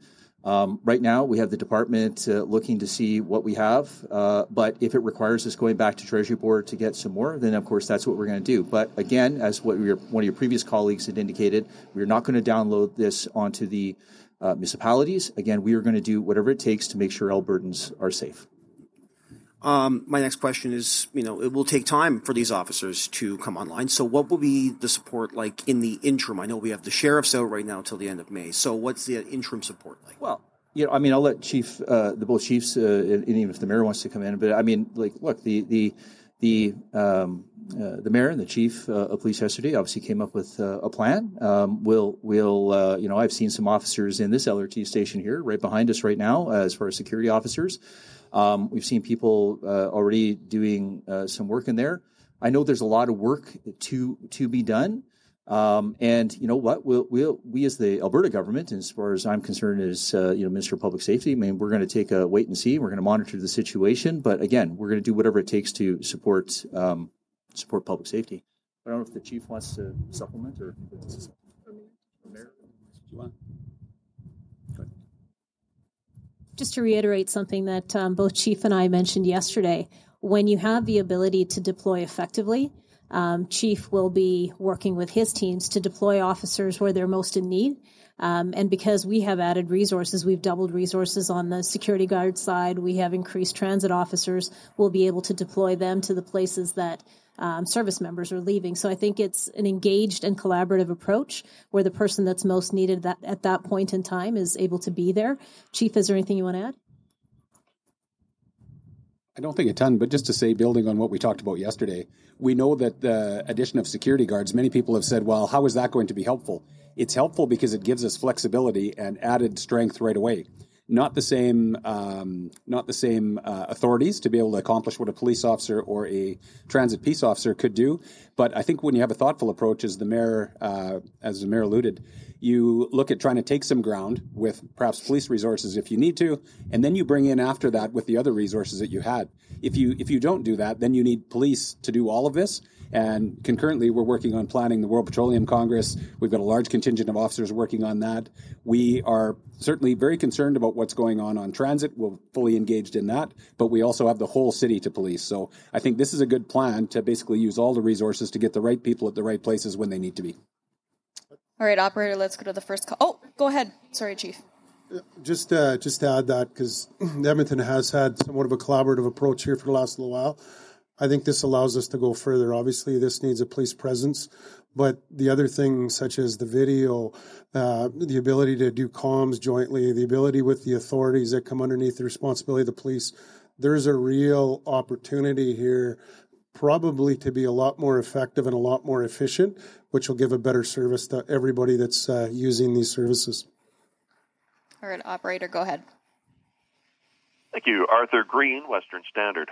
[SPEAKER 2] Um, right now, we have the department uh, looking to see what we have, uh, but if it requires us going back to Treasury Board to get some more, then of course that's what we're going to do. But again, as what one of your previous colleagues had indicated, we're not going to download this onto the uh, municipalities. Again, we are going to do whatever it takes to make sure Albertans are safe.
[SPEAKER 14] Um, my next question is, you know, it will take time for these officers to come online. So, what will be the support like in the interim? I know we have the sheriffs out right now till the end of May. So, what's the interim support like?
[SPEAKER 2] Well, you know, I mean, I'll let Chief, uh, the both chiefs, uh, and even if the mayor wants to come in, but I mean, like, look, the the the um, uh, the mayor and the chief uh, of police yesterday obviously came up with uh, a plan. Um, we'll we'll uh, you know, I've seen some officers in this LRT station here, right behind us right now, as far as security officers. Um, we've seen people uh, already doing uh, some work in there. I know there's a lot of work to to be done, um, and you know what? We'll, we'll, we as the Alberta government, as far as I'm concerned, as uh, you know, Minister of Public Safety, I mean, we're going to take a wait and see. We're going to monitor the situation, but again, we're going to do whatever it takes to support um, support public safety. I don't know if the chief wants to supplement or.
[SPEAKER 5] Do you want?
[SPEAKER 4] Just to reiterate something that um, both Chief and I mentioned yesterday, when you have the ability to deploy effectively, um, Chief will be working with his teams to deploy officers where they're most in need. Um, and because we have added resources, we've doubled resources on the security guard side. We have increased transit officers. We'll be able to deploy them to the places that um, service members are leaving. So I think it's an engaged and collaborative approach where the person that's most needed that, at that point in time is able to be there. Chief, is there anything you want to add?
[SPEAKER 5] I don't think a ton, but just to say, building on what we talked about yesterday, we know that the addition of security guards, many people have said, well, how is that going to be helpful? It's helpful because it gives us flexibility and added strength right away not the same um, not the same uh, authorities to be able to accomplish what a police officer or a transit peace officer could do. But I think when you have a thoughtful approach, as the mayor uh, as the mayor alluded, you look at trying to take some ground with perhaps police resources if you need to, and then you bring in after that with the other resources that you had. If you if you don't do that, then you need police to do all of this. And concurrently, we're working on planning the World Petroleum Congress. We've got a large contingent of officers working on that. We are certainly very concerned about what's going on on transit. We're fully engaged in that, but we also have the whole city to police. So I think this is a good plan to basically use all the resources to get the right people at the right places when they need to be.
[SPEAKER 7] All right, operator, let's go to the first call. Oh, go ahead. Sorry, Chief.
[SPEAKER 6] Just, uh, just to add that, because (clears throat) Edmonton has had somewhat of a collaborative approach here for the last little while. I think this allows us to go further. Obviously, this needs a police presence, but the other things, such as the video, uh, the ability to do comms jointly, the ability with the authorities that come underneath the responsibility of the police, there's a real opportunity here probably to be a lot more effective and a lot more efficient, which will give a better service to everybody that's uh, using these services.
[SPEAKER 7] All right, operator, go ahead.
[SPEAKER 15] Thank you. Arthur Green, Western Standard.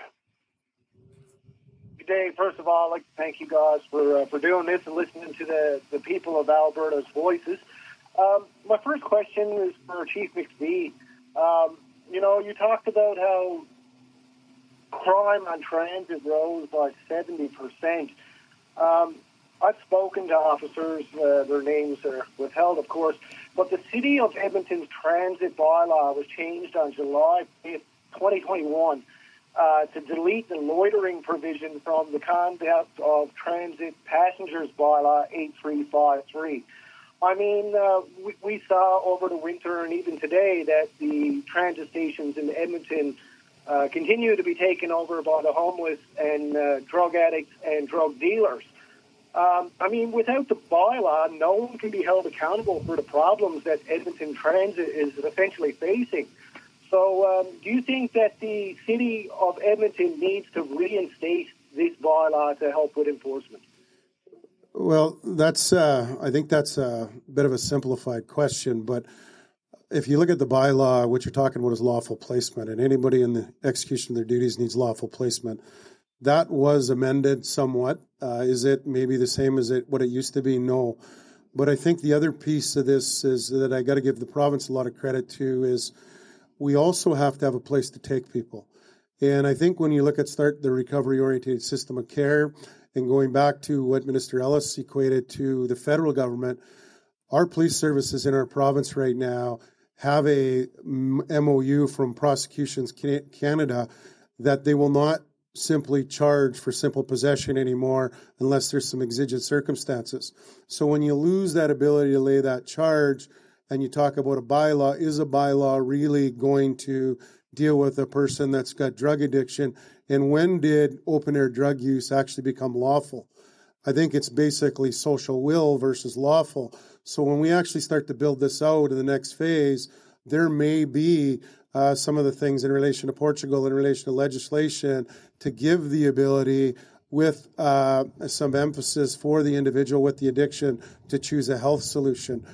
[SPEAKER 16] Good day. First of all, I'd like to thank you guys for uh, for doing this and listening to the, the people of Alberta's voices. Um, my first question is for Chief McPhee. Um, you know, you talked about how crime on transit rose by 70%. Um, I've spoken to officers, uh, their names are withheld, of course, but the City of Edmonton's transit bylaw was changed on July 5th, 2021 uh, to delete the loitering provision from the conduct of transit passengers bylaw 8353. I mean, uh, we, we, saw over the winter and even today that the transit stations in Edmonton uh, continue to be taken over by the homeless and uh, drug addicts and drug dealers. Um, I mean, without the bylaw, no one can be held accountable for the problems that Edmonton Transit is essentially facing. So, um, do you think that the city of Edmonton needs to reinstate this bylaw to help with enforcement?
[SPEAKER 6] Well, that's uh, I think that's a bit of a simplified question, but if you look at the bylaw, what you're talking about is lawful placement, and anybody in the execution of their duties needs lawful placement. That was amended somewhat. Uh, is it maybe the same as it what it used to be? No. But I think the other piece of this is that I got to give the province a lot of credit to is we also have to have a place to take people. And I think when you look at start the recovery oriented system of care and going back to what Minister Ellis equated to the federal government, our police services in our province right now have a MOU from Prosecutions Canada that they will not simply charge for simple possession anymore unless there's some exigent circumstances. So when you lose that ability to lay that charge and you talk about a bylaw, is a bylaw really going to deal with a person that's got drug addiction? And when did open air drug use actually become lawful? I think it's basically social will versus lawful. So when we actually start to build this out in the next phase, there may be uh, some of the things in relation to Portugal, in relation to legislation, to give the ability with uh, some emphasis for the individual with the addiction to choose a health solution.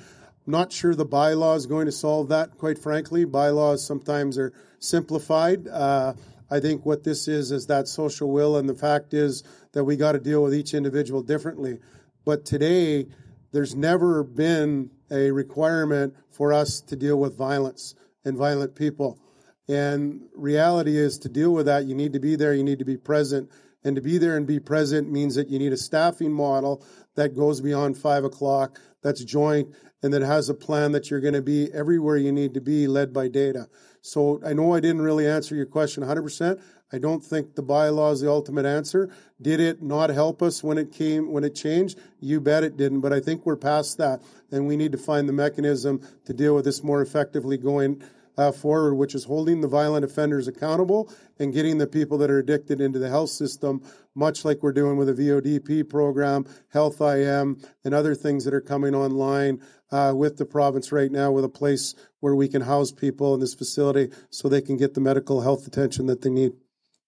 [SPEAKER 6] Not sure the bylaw is going to solve that, quite frankly. Bylaws sometimes are simplified. Uh, I think what this is is that social will, and the fact is that we got to deal with each individual differently. But today, there's never been a requirement for us to deal with violence and violent people. And reality is to deal with that, you need to be there, you need to be present. And to be there and be present means that you need a staffing model that goes beyond five o'clock, that's joint, and that has a plan that you're going to be everywhere you need to be, led by data. So I know I didn't really answer your question 100%. I don't think the bylaw is the ultimate answer. Did it not help us when it came when it changed? You bet it didn't. But I think we're past that, and we need to find the mechanism to deal with this more effectively going uh, forward, which is holding the violent offenders accountable and getting the people that are addicted into the health system, much like we're doing with the VODP program, Health IM, and other things that are coming online uh, with the province right now, with a place where we can house people in this facility so they can get the medical health attention that they need.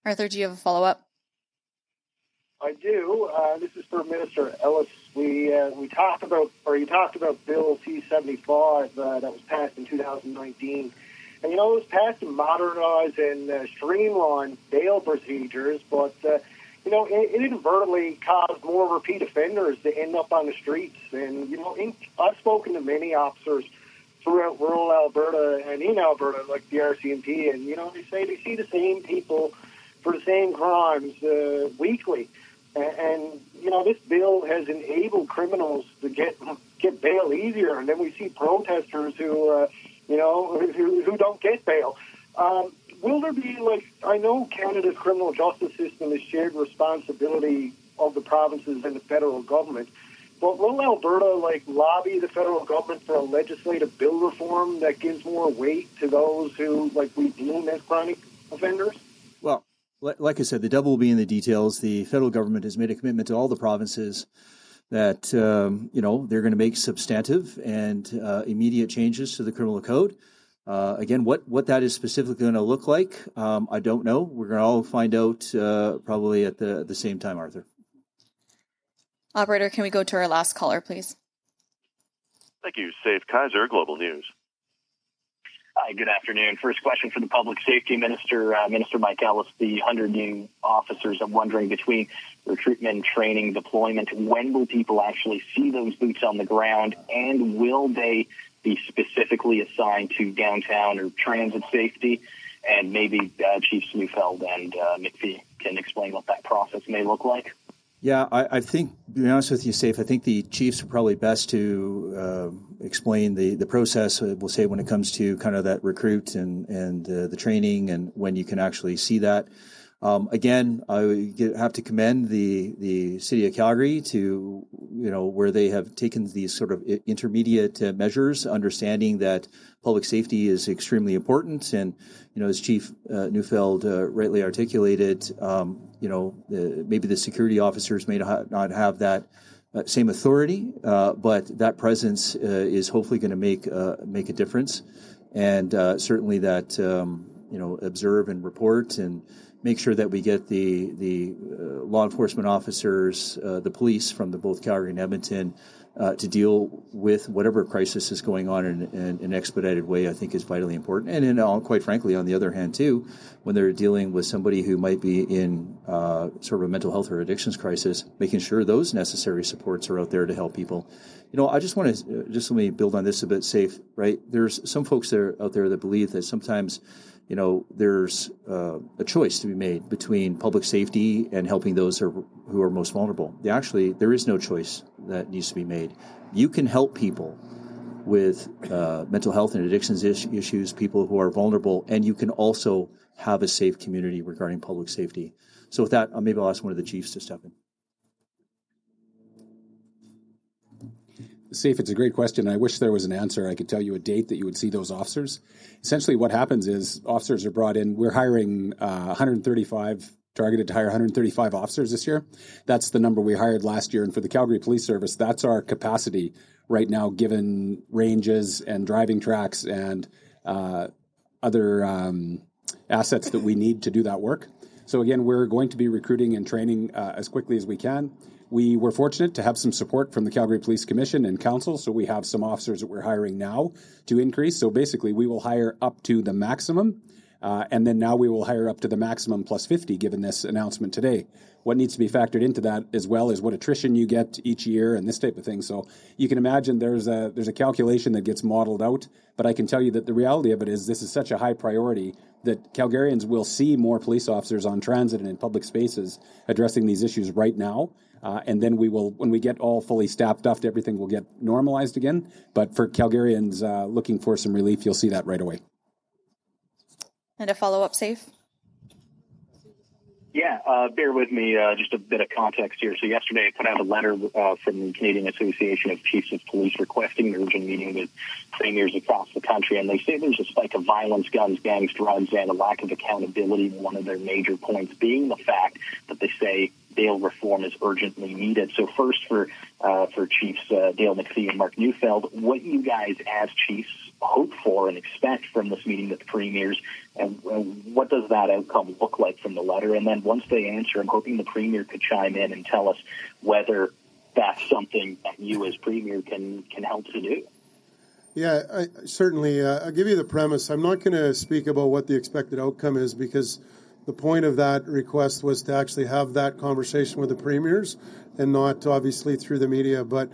[SPEAKER 7] Arthur, do you have a follow up?
[SPEAKER 16] I do. Uh, this is for Minister Ellis. We uh, we talked about, or you talked about Bill C seventy five uh, that was passed in 2019, and you know it was passed to modernize and uh, streamline bail procedures, but uh, you know it, it inadvertently caused more repeat offenders to end up on the streets. And you know, in, I've spoken to many officers throughout rural Alberta and in Alberta, like the RCMP, and you know they say they see the same people for the same crimes uh, weekly. And, and, you know, this bill has enabled criminals to get get bail easier, and then we see protesters who, uh, you know, who, who don't get bail. Um, will there be like I know Canada's criminal justice system is shared responsibility of the provinces and the federal government. But will Alberta like lobby the federal government for a legislative bill reform that gives more weight to those who like we deem as chronic offenders?
[SPEAKER 2] Well, like I said, the devil will be in the details. The federal government has made a commitment to all the provinces that um, you know they're going to make substantive and uh, immediate changes to the criminal code. Uh, again, what what that is specifically going to look like, um, I don't know. We're going to all find out uh, probably at the the same time, Arthur.
[SPEAKER 7] Operator, can we go to our last caller, please?
[SPEAKER 15] Thank you. Saif Kaisar, Global News.
[SPEAKER 17] Hi, good afternoon. First question for the Public Safety Minister, uh, Minister Mike Ellis. The 100 new officers, I'm wondering between recruitment, training, deployment, when will people actually see those boots on the ground and will they be specifically assigned to downtown or transit safety? And maybe uh, Chiefs Neufeld and uh, McPhee can explain what that process may look like.
[SPEAKER 2] Yeah, I, I, think, to be honest with you, Saif, I think the Chiefs are probably best to uh, explain the, the process, uh, we'll say, when it comes to kind of that recruit and, and uh, the training and when you can actually see that. Um, again, I have to commend the the city of Calgary to you know where they have taken these sort of intermediate uh, measures, understanding that public safety is extremely important, and you know as Chief uh, Neufeld uh, rightly articulated, um, you know maybe the security officers may not have that. Uh, same authority, uh, but that presence uh, is hopefully going to make make a difference, and certainly that um, you know observe and report and make sure that we get the the uh, law enforcement officers, uh, the police from the both Calgary and Edmonton, uh, to deal with whatever crisis is going on in, in, an expedited way. I think is vitally important. And uh, quite frankly, on the other hand, too, when they're dealing with somebody who might be in uh, sort of a mental health or addictions crisis, making sure those necessary supports are out there to help people. You know, I just want to uh, just let me build on this a bit. Saif, right? There's some folks there out there that believe that sometimes you know, there's uh, a choice to be made between public safety and helping those who are, most vulnerable. Actually, there is no choice that needs to be made. You can help people with uh, mental health and addictions is- issues, people who are vulnerable, and you can also have a safe community regarding public safety. So, with that, uh, maybe I'll ask one of the chiefs to step in.
[SPEAKER 5] Saif, it's a great question. I wish there was an answer. I could tell you a date that you would see those officers. Essentially, what happens is officers are brought in. We're hiring uh, 135, targeted to hire 135 officers this year. That's the number we hired last year. And for the Calgary Police Service, that's our capacity right now, given ranges and driving tracks and uh, other um, assets that we need to do that work. So, again, we're going to be recruiting and training uh, as quickly as we can. We were fortunate to have some support from the Calgary Police Commission and Council, so we have some officers that we're hiring now to increase. So basically, we will hire up to the maximum, uh, and then now we will hire up to the maximum plus 50 given this announcement today. What needs to be factored into that as well is what attrition you get each year and this type of thing. So you can imagine there's a there's a calculation that gets modeled out, but I can tell you that the reality of it is this is such a high priority that Calgarians will see more police officers on transit and in public spaces addressing these issues right now uh, and then we will, when we get all fully staffed up, everything will get normalized again. But for Calgarians uh, looking for some relief, you'll see that right away.
[SPEAKER 7] And a follow up Saif?
[SPEAKER 17] Yeah, uh, bear with me, uh, just a bit of context here. So yesterday I put out a letter uh, from the Canadian Association of Chiefs of Police requesting an urgent meeting with premiers across the country. And they say there's a spike of violence, guns, gangs, drugs, and a lack of accountability. One of their major points being the fact that they say bail reform is urgently needed. So first for uh, for Chiefs uh, Dale McPhee and Mark Neufeld, what you guys as Chiefs hope for and expect from this meeting with the premiers, and, and what does that outcome look like from the letter? And then once they answer, I'm hoping the premier could chime in and tell us whether that's something that you as premier can can help to do.
[SPEAKER 6] Yeah, I, certainly. Uh, I'll give you the premise. I'm not going to speak about what the expected outcome is because the point of that request was to actually have that conversation with the premiers and not obviously through the media. But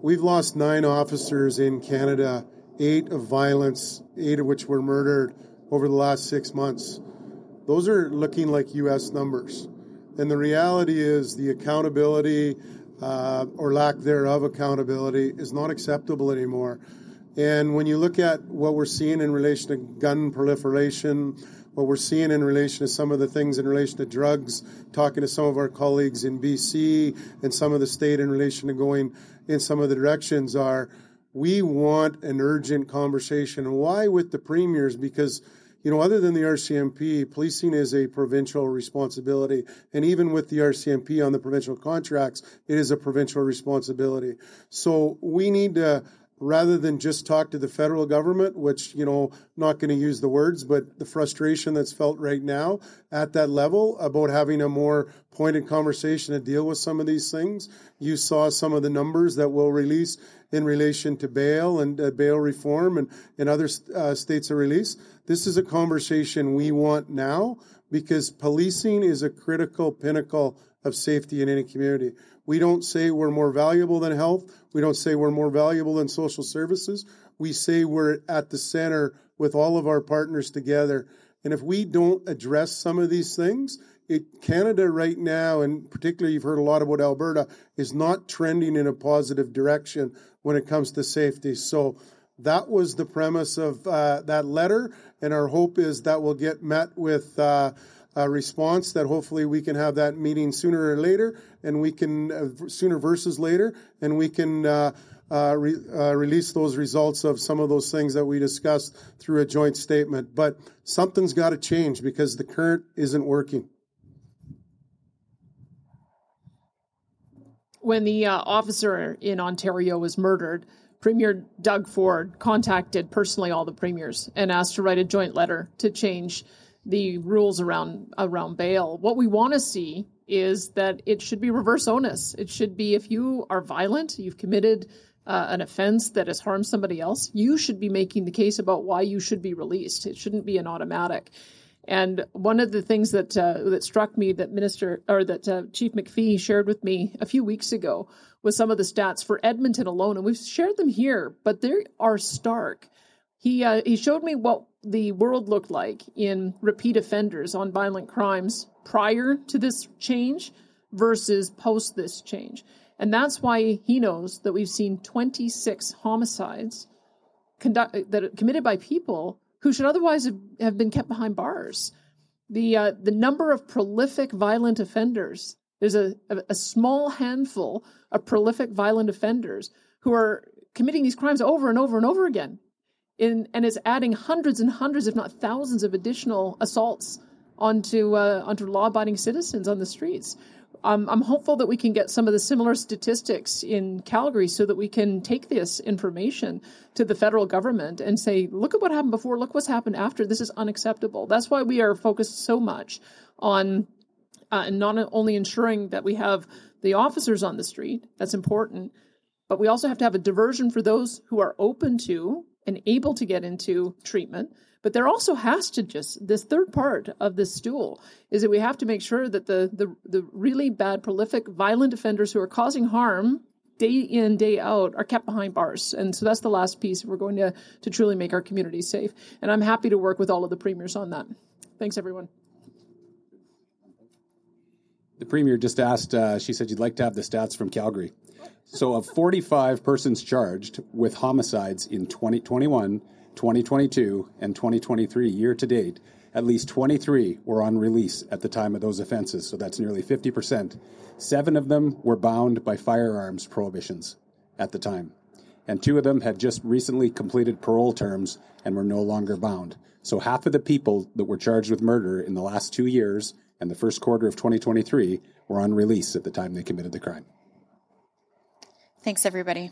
[SPEAKER 6] we've lost nine officers in Canada, eight of violence, eight of which were murdered over the last six months. Those are looking like U.S. numbers. And the reality is the accountability uh, or lack thereof accountability is not acceptable anymore. And when you look at what we're seeing in relation to gun proliferation, what we're seeing in relation to some of the things in relation to drugs, talking to some of our colleagues in BC and some of the state in relation to going in some of the directions are we want an urgent conversation. Why with the premiers? Because you know, other than the RCMP, policing is a provincial responsibility. And even with the RCMP on the provincial contracts, it is a provincial responsibility. So we need to rather than just talk to the federal government, which, you know, not going to use the words, but the frustration that's felt right now at that level about having a more pointed conversation to deal with some of these things. You saw some of the numbers that we'll release in relation to bail and uh, bail reform and, and other uh, states of release. This is a conversation we want now because policing is a critical pinnacle of safety in any community. We don't say we're more valuable than health. We don't say we're more valuable than social services. We say we're at the center with all of our partners together. And if we don't address some of these things, it, Canada right now, and particularly you've heard a lot about Alberta, is not trending in a positive direction when it comes to safety. So that was the premise of uh, that letter, and our hope is that will get met with uh, a response that hopefully we can have that meeting sooner or later, and we can uh, sooner versus later, and we can uh, uh, re, uh, release those results of some of those things that we discussed through a joint statement. But something's got to change because the current isn't working.
[SPEAKER 1] When the officer in Ontario was murdered, Premier Doug Ford contacted personally all the premiers and asked to write a joint letter to change the rules around around bail. What we want to see is that it should be reverse onus. It should be if you are violent, you've committed uh, an offense that has harmed somebody else, you should be making the case about why you should be released. It shouldn't be an automatic. And one of the things that uh, that struck me that Minister or that uh, Chief McPhee shared with me a few weeks ago was some of the stats for Edmonton alone, and we've shared them here, but they are stark. He uh, he showed me what the world looked like in repeat offenders on violent crimes prior to this change versus post this change. And that's why he knows that we've seen 26 homicides conduct, that committed by people who should otherwise have, have been kept behind bars. The, uh, the number of prolific violent offenders, there's a, a, small handful of prolific violent offenders who are committing these crimes over and over and over again in, and is adding hundreds and hundreds, if not thousands, of additional assaults onto uh, onto law-abiding citizens on the streets. Um, I'm hopeful that we can get some of the similar statistics in Calgary so that we can take this information to the federal government and say, look at what happened before, look what's happened after. This is unacceptable. That's why we are focused so much on uh, not only ensuring that we have the officers on the street, that's important, but we also have to have a diversion for those who are open to and able to get into treatment. But there also has to just this third part of this stool is that we have to make sure that the the, the really bad, prolific, violent offenders who are causing harm day in day out are kept behind bars. And so that's the last piece. We're going to to truly make our communities safe. And i'm happy to work with all of the premiers on that. Thanks everyone
[SPEAKER 5] the premier just asked uh, she said you'd like to have the stats from calgary so, of 45 persons charged with homicides in 2021, 2022, and 2023 year to date, at least 23 were on release at the time of those offenses. So, that's nearly 50%. Seven of them were bound by firearms prohibitions at the time. And two of them had just recently completed parole terms and were no longer bound. So, half of the people that were charged with murder in the last two years and the first quarter of 2023 were on release at the time they committed the crime.
[SPEAKER 7] Thanks, everybody.